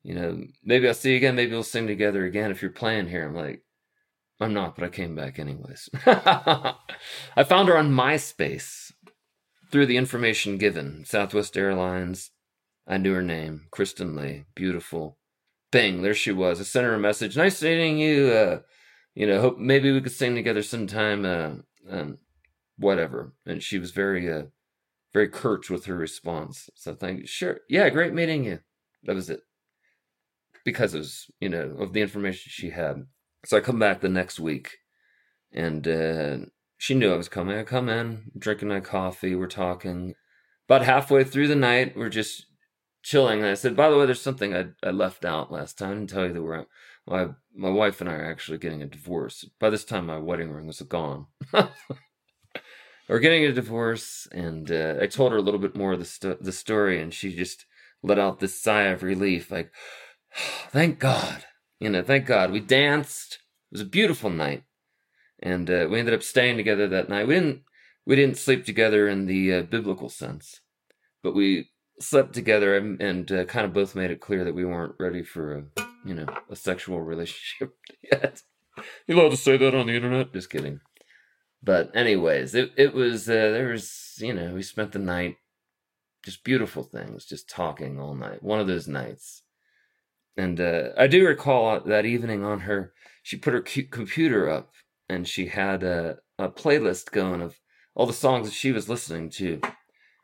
you know maybe I'll see you again. Maybe we'll sing together again if you're playing here. I'm like, I'm not, but I came back anyways. I found her on MySpace through the information given, Southwest Airlines, I knew her name, Kristen Lee, beautiful. Bing, there she was. I sent her a message. Nice meeting you. Uh, you know, hope maybe we could sing together sometime. Uh, um, whatever. And she was very, uh, very curt with her response. So I think, sure, yeah, great meeting you. That was it. Because it was, you know, of the information she had. So I come back the next week, and uh, she knew I was coming. I come in, drinking my coffee, we're talking. About halfway through the night, we're just chilling. And I said, by the way, there's something I, I left out last time. I didn't tell you that we're my my wife and I are actually getting a divorce. By this time, my wedding ring was gone. we're getting a divorce, and uh, I told her a little bit more of the sto- the story, and she just let out this sigh of relief, like, "Thank God!" You know, thank God. We danced. It was a beautiful night and uh, we ended up staying together that night. We didn't we didn't sleep together in the uh, biblical sense, but we slept together and, and uh, kind of both made it clear that we weren't ready for a you know a sexual relationship yet. You allowed to say that on the internet? Just kidding. But anyways, it it was uh, there was you know we spent the night just beautiful things, just talking all night. One of those nights. And uh, I do recall that evening on her, she put her computer up and she had a, a playlist going of all the songs that she was listening to.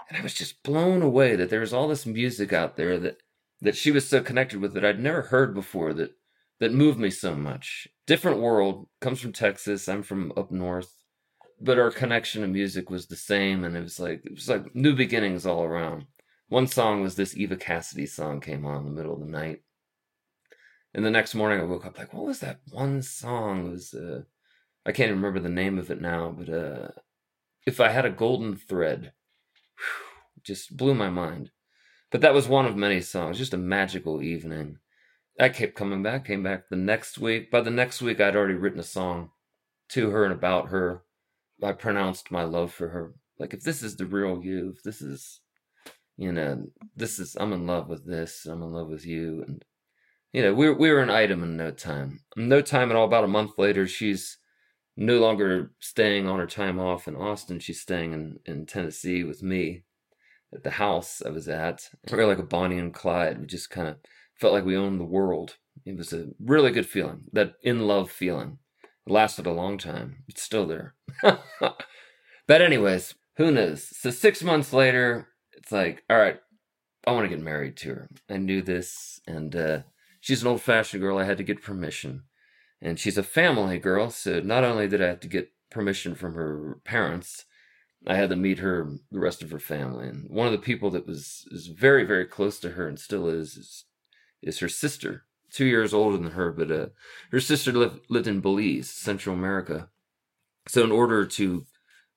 And I was just blown away that there was all this music out there that, that she was so connected with that I'd never heard before that, that moved me so much. Different world, comes from Texas, I'm from up north. But our connection to music was the same and it was like it was like new beginnings all around. One song was this Eva Cassidy song came on in the middle of the night. And the next morning I woke up like, what was that one song? It was uh, I can't remember the name of it now, but uh, if I had a golden thread, whew, just blew my mind. But that was one of many songs, just a magical evening. I kept coming back, came back the next week. By the next week, I'd already written a song to her and about her. I pronounced my love for her. Like, if this is the real you, if this is, you know, this is, I'm in love with this, I'm in love with you. And, you know, we, we were an item in no time. No time at all, about a month later, she's no longer staying on her time off in Austin. She's staying in, in Tennessee with me at the house I was at. We were like a Bonnie and Clyde. We just kind of felt like we owned the world. It was a really good feeling, that in love feeling. It lasted a long time. It's still there. but, anyways, who knows? So, six months later, it's like, all right, I want to get married to her. I knew this, and uh, she's an old fashioned girl. I had to get permission. And she's a family girl, so not only did I have to get permission from her parents, I had to meet her, the rest of her family. And one of the people that was is very, very close to her and still is is, is her sister, two years older than her, but uh, her sister lived lived in Belize, Central America. So in order to,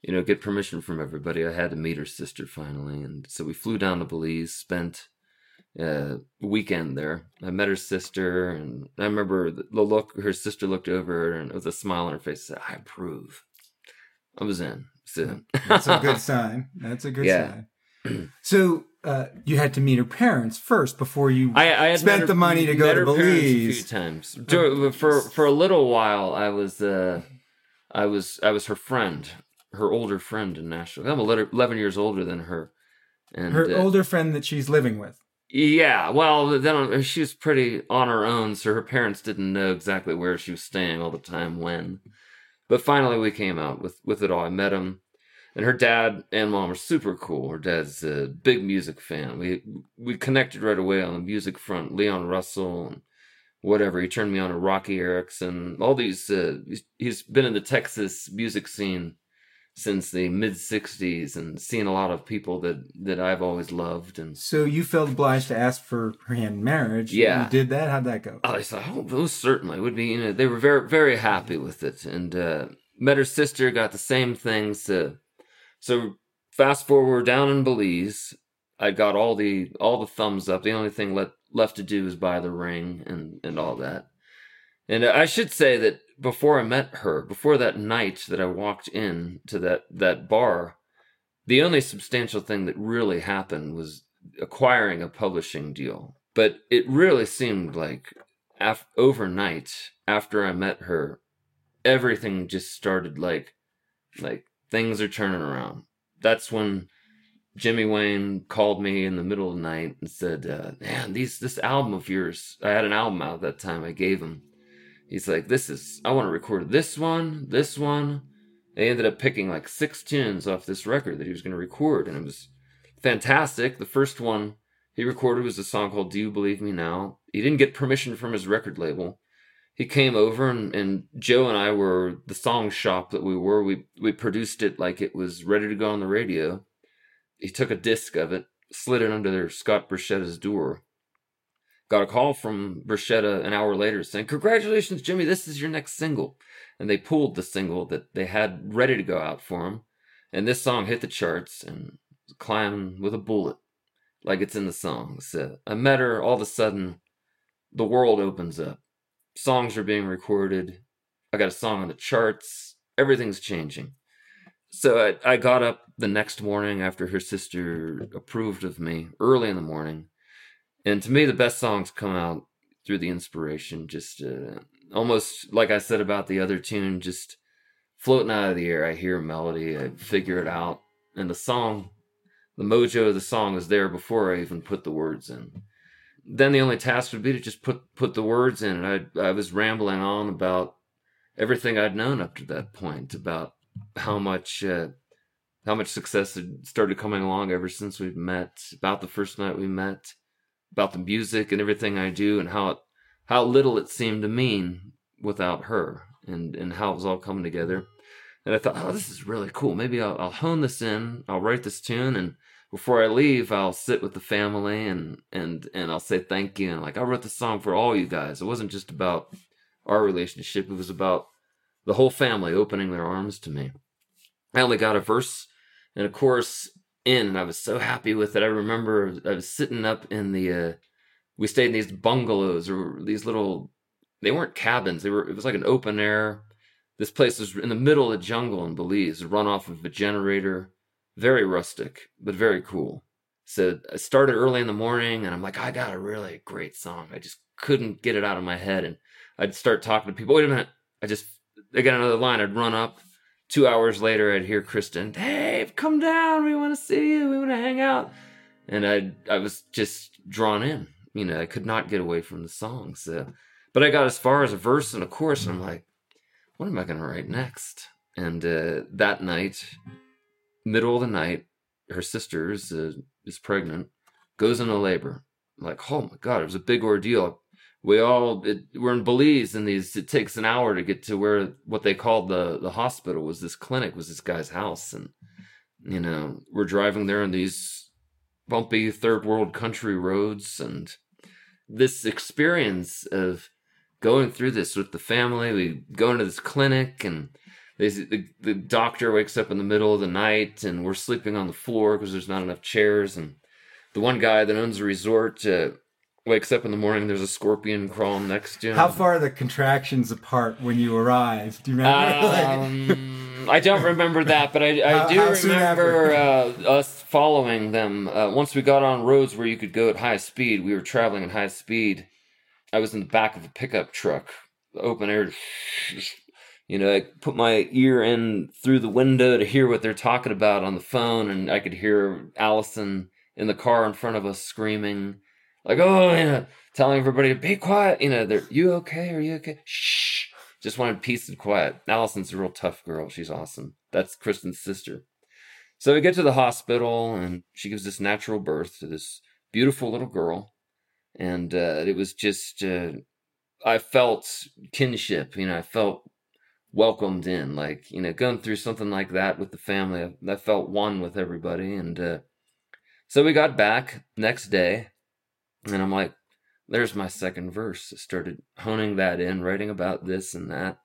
you know, get permission from everybody, I had to meet her sister finally, and so we flew down to Belize, spent uh, weekend there. I met her sister, and I remember the look. Her sister looked over and with a smile on her face said, "I approve." I was in. So that's a good sign. That's a good yeah. sign. So uh, you had to meet her parents first before you I, I spent her, the money to go to Belize. A few times for for a little while. I was uh, I was I was her friend, her older friend in Nashville. I'm eleven years older than her. And, her uh, older friend that she's living with. Yeah, well, then she was pretty on her own, so her parents didn't know exactly where she was staying all the time when. But finally, we came out with with it all. I met him, and her dad and mom are super cool. Her dad's a big music fan. We we connected right away on the music front. Leon Russell and whatever. He turned me on to Roky Erickson. All these. Uh, he's been in the Texas music scene since the mid 60s and seen a lot of people that that I've always loved and so you felt obliged to ask for her hand in marriage yeah. you did that? How'd that go? Oh, I thought oh most certainly would be you know they were very very happy with it and uh, met her sister got the same things so so fast forward down in Belize I got all the all the thumbs up. The only thing left left to do is buy the ring and and all that. And I should say that before I met her, before that night that I walked in to that, that bar, the only substantial thing that really happened was acquiring a publishing deal. But it really seemed like af- overnight after I met her, everything just started like, like things are turning around. That's when Jimmy Wayne called me in the middle of the night and said, uh, "Man, these this album of yours. I had an album out at that time. I gave him." He's like, this is, I want to record this one, this one. They ended up picking like six tunes off this record that he was going to record, and it was fantastic. The first one he recorded was a song called Do You Believe Me Now? He didn't get permission from his record label. He came over and, and Joe and I were the song shop that we were. We we produced it like it was ready to go on the radio. He took a disc of it, slid it under Scott Borchetta's door, got a call from Borchetta an hour later saying, Congratulations, Jimmy, this is your next single. And they pulled the single that they had ready to go out for him. And this song hit the charts and climbing with a bullet, like it's in the song. So I met her, all of a sudden, the world opens up. Songs are being recorded. I got a song on the charts. Everything's changing. So I, I got up the next morning after her sister approved of me, early in the morning and to me, the best songs come out through the inspiration, just uh, almost like I said about the other tune, just floating out of the air. I hear a melody, I figure it out, and the song, the mojo of the song is there before I even put the words in. Then the only task would be to just put put the words in, and I I was rambling on about everything I'd known up to that point about how much uh, how much success had started coming along ever since we've met, about the first night we met about the music and everything I do and how it, how little it seemed to mean without her and, and how it was all coming together. And I thought, oh, this is really cool. Maybe I'll, I'll hone this in. I'll write this tune, and before I leave, I'll sit with the family and and and I'll say thank you. And like, I wrote this song for all you guys. It wasn't just about our relationship. It was about the whole family opening their arms to me. I only got a verse and a chorus in and I was so happy with it. I remember I was sitting up in the uh we stayed in these bungalows or these little they weren't cabins. They were it was like an open air. This place was in the middle of the jungle in Belize, run off of a generator. Very rustic, but very cool. So I started early in the morning and I'm like, I got a really great song. I just couldn't get it out of my head. And I'd start talking to people. Wait a minute. I just I got another line. I'd run up. Two hours later, I'd hear Kristen, Dave, come down. We want to see you. We want to hang out. And I, I was just drawn in. You know, I could not get away from the songs. So. But I got as far as a verse and a chorus, and I'm like, what am I going to write next? And uh, that night, middle of the night, her sister is, uh, is pregnant, goes into labor. I'm like, oh my God, it was a big ordeal we all it, we're in Belize, and these it takes an hour to get to where what they called the the hospital was. This clinic was this guy's house, and you know we're driving there on these bumpy third world country roads, and this experience of going through this with the family. We go into this clinic, and they, the the doctor wakes up in the middle of the night, and we're sleeping on the floor because there's not enough chairs, and the one guy that owns the resort. Uh, wakes up in the morning, there's a scorpion crawling next to him. How far are the contractions apart when you arrive? Do you remember? Um, I don't remember that, but I, I how, do how remember uh, us following them. Uh, once we got on roads where you could go at high speed, we were traveling at high speed. I was in the back of a pickup truck, open air. You know, I put my ear in through the window to hear what they're talking about on the phone, and I could hear Allison in the car in front of us screaming like, oh, you know, telling everybody to be quiet. You know, they're, you okay? Are you okay? Shh. Just wanted peace and quiet. Allison's a real tough girl. She's awesome. That's Kristen's sister. So we get to the hospital, and she gives this natural birth to this beautiful little girl. And uh, it was just, uh, I felt kinship. You know, I felt welcomed in. Like, you know, going through something like that with the family, I, I felt one with everybody. And uh, so we got back next day and I'm like, there's my second verse. I started honing that in, writing about this and that.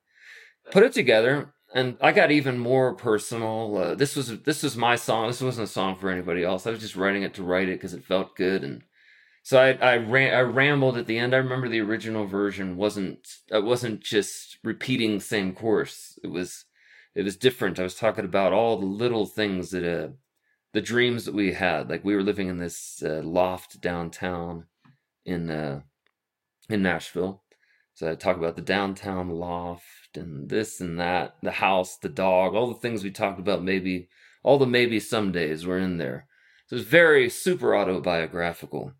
Put it together, and I got even more personal. Uh, this was this was my song. This wasn't a song for anybody else. I was just writing it to write it because it felt good, and so I I, ran, I rambled at the end. I remember the original version wasn't it wasn't just repeating the same course. It was it was different. I was talking about all the little things that uh the dreams that we had. Like we were living in this uh, loft downtown in uh, in Nashville. So I talk about the downtown loft and this and that, the house, the dog, all the things we talked about. Maybe all the maybe some days were in there. So it's very super autobiographical.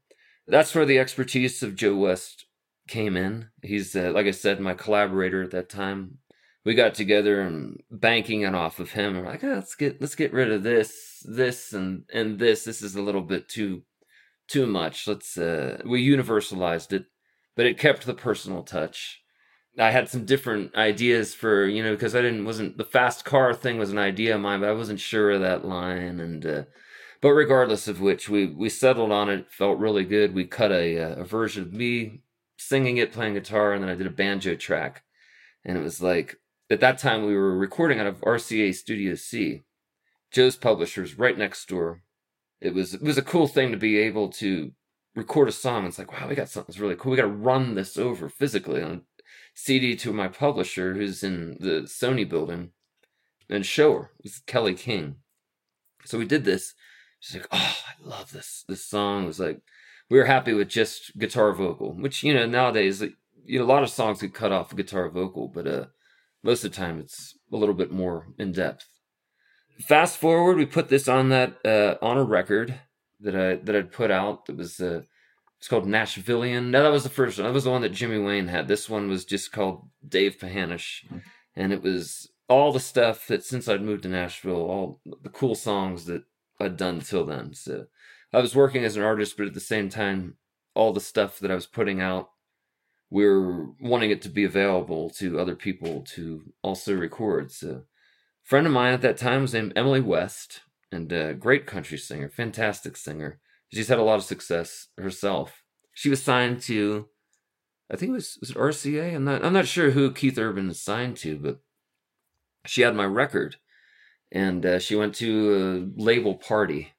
That's where the expertise of Joe West came in. He's uh, like I said, my collaborator at that time. We got together and banking it off of him. We're like, oh, let's get let's get rid of this, this, and and this. This is a little bit too too much. Let's uh, we universalized it, but it kept the personal touch. I had some different ideas for you know because I didn't wasn't the fast car thing was an idea of mine, but I wasn't sure of that line. And uh, but regardless of which, we we settled on it. Felt really good. We cut a uh, a version of me singing it, playing guitar, and then I did a banjo track. And it was like at that time we were recording out of RCA Studio C. Joe's publishers right next door it was it was a cool thing to be able to record a song. It's like, wow, we got something that's really cool. We got to run this over physically on CD to my publisher, who's in the Sony building, and show her. It was Kelly King. So we did this. She's like, oh, I love this. This song it was like, we were happy with just guitar vocal, which you know nowadays, you know, a lot of songs get cut off guitar vocal, but uh, most of the time it's a little bit more in depth fast forward, we put this on that uh, on a record that I that I'd put out. That was uh, it's called Nashvillian. No, that was the first one. That was the one that Jimmy Wayne had. This one was just called Dave Pahanish, and it was all the stuff that since I'd moved to Nashville, all the cool songs that I'd done till then. So I was working as an artist, but at the same time, all the stuff that I was putting out, we were wanting it to be available to other people to also record. So friend of mine at that time was named Emily West, and a great country singer, fantastic singer. She's had a lot of success herself. She was signed to, I think it was was it RCA. I'm not I'm not sure who Keith Urban is signed to, but she had my record, and uh, she went to a label party.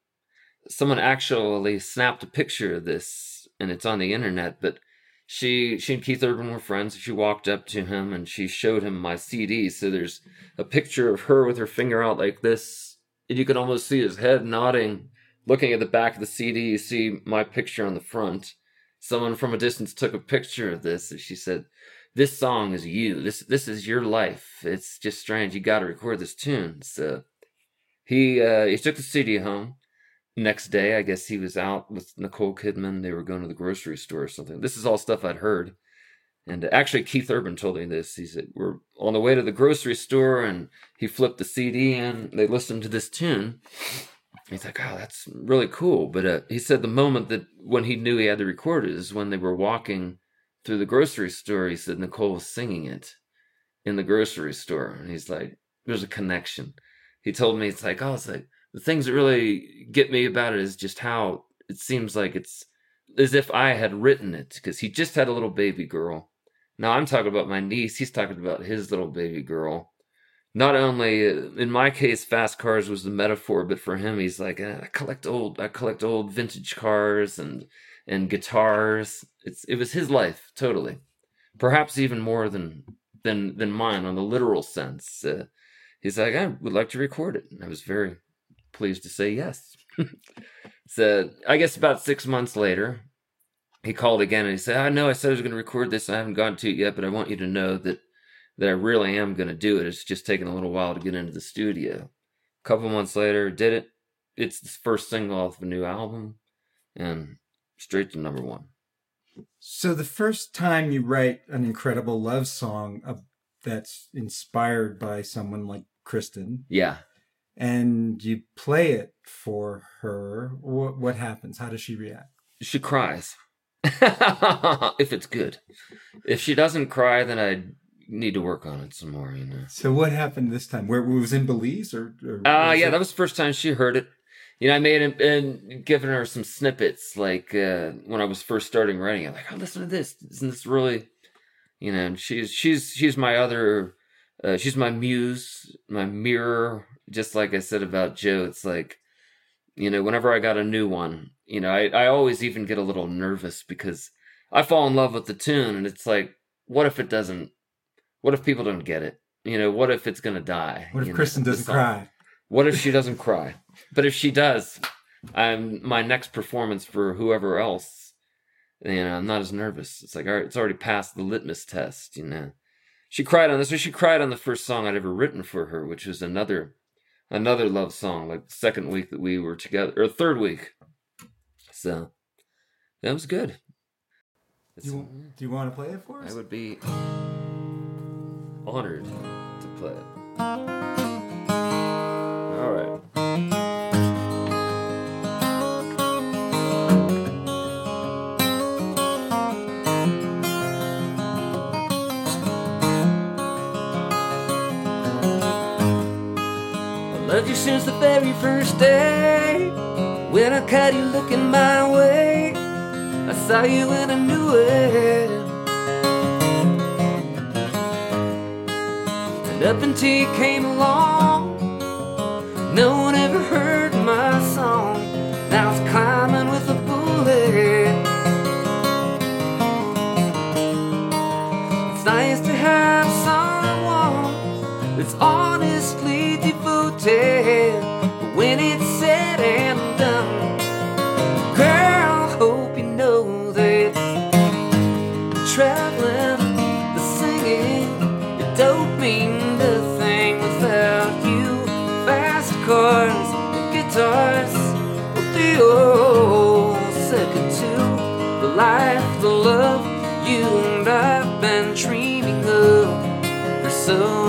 Someone actually snapped a picture of this, and it's on the internet, but she she and Keith Urban were friends. She walked up to him and she showed him my CD. So there's a picture of her with her finger out like this, and you can almost see his head nodding, looking at the back of the CD. You see my picture on the front. Someone from a distance took a picture of this, and she said, this song is you. This this is your life. It's just strange. You got to record this tune. So he uh, he took the CD home. Next day, I guess he was out with Nicole Kidman. They were going to the grocery store or something. This is all stuff I'd heard. And actually, Keith Urban told me this. He said, We're on the way to the grocery store, and he flipped the CD in. They listened to this tune. He's like, Oh, that's really cool. But uh, he said the moment that when he knew he had to record it is when they were walking through the grocery store. He said Nicole was singing it in the grocery store. And he's like, There's a connection. He told me, It's like, Oh, it's like, the things that really get me about it is just how it seems like it's as if I had written it because he just had a little baby girl. Now I'm talking about my niece. He's talking about his little baby girl. Not only in my case, fast cars was the metaphor, but for him, he's like, eh, I collect old, I collect old vintage cars and and guitars. It's it was his life totally, perhaps even more than than than mine on the literal sense. Uh, he's like, I would like to record it. And I was very pleased to say yes. so I guess about six months later, he called again and he said, I know I said I was going to record this. I haven't gotten to it yet, but I want you to know that that I really am going to do it. It's just taken a little while to get into the studio. A couple months later, did it. It's the first single off a new album and straight to number one. So the first time you write an incredible love song that's inspired by someone like Kristen. Yeah and you play it for her, what, what happens? How does she react? She cries. if it's good. If she doesn't cry, then I need to work on it some more, you know. So what happened this time? Where it was in Belize or? or uh, yeah, it? that was the first time she heard it. You know, I made it and given her some snippets, like uh, when I was first starting writing. I'm like, "Oh, listen to this! Isn't this really?" You know, and she's she's she's my other, uh, she's my muse, my mirror, just like I said about Joe, it's like, you know, whenever I got a new one, you know, I, I always even get a little nervous because I fall in love with the tune and it's like, what if it doesn't, what if people don't get it? You know, what if it's going to die? What if you Kristen know, doesn't cry? What if she doesn't cry? But if she does, I'm my next performance for whoever else, you know, I'm not as nervous. It's like, all right, it's already passed the litmus test, you know. She cried on this, or she cried on the first song I'd ever written for her, which was another another love song, like the second week that we were together, or third week. So that was good. You, do you want to play it for us? I would be honored to play it. Very first day. When I caught you looking my way, I saw you and I knew it. And up until you came along, no one so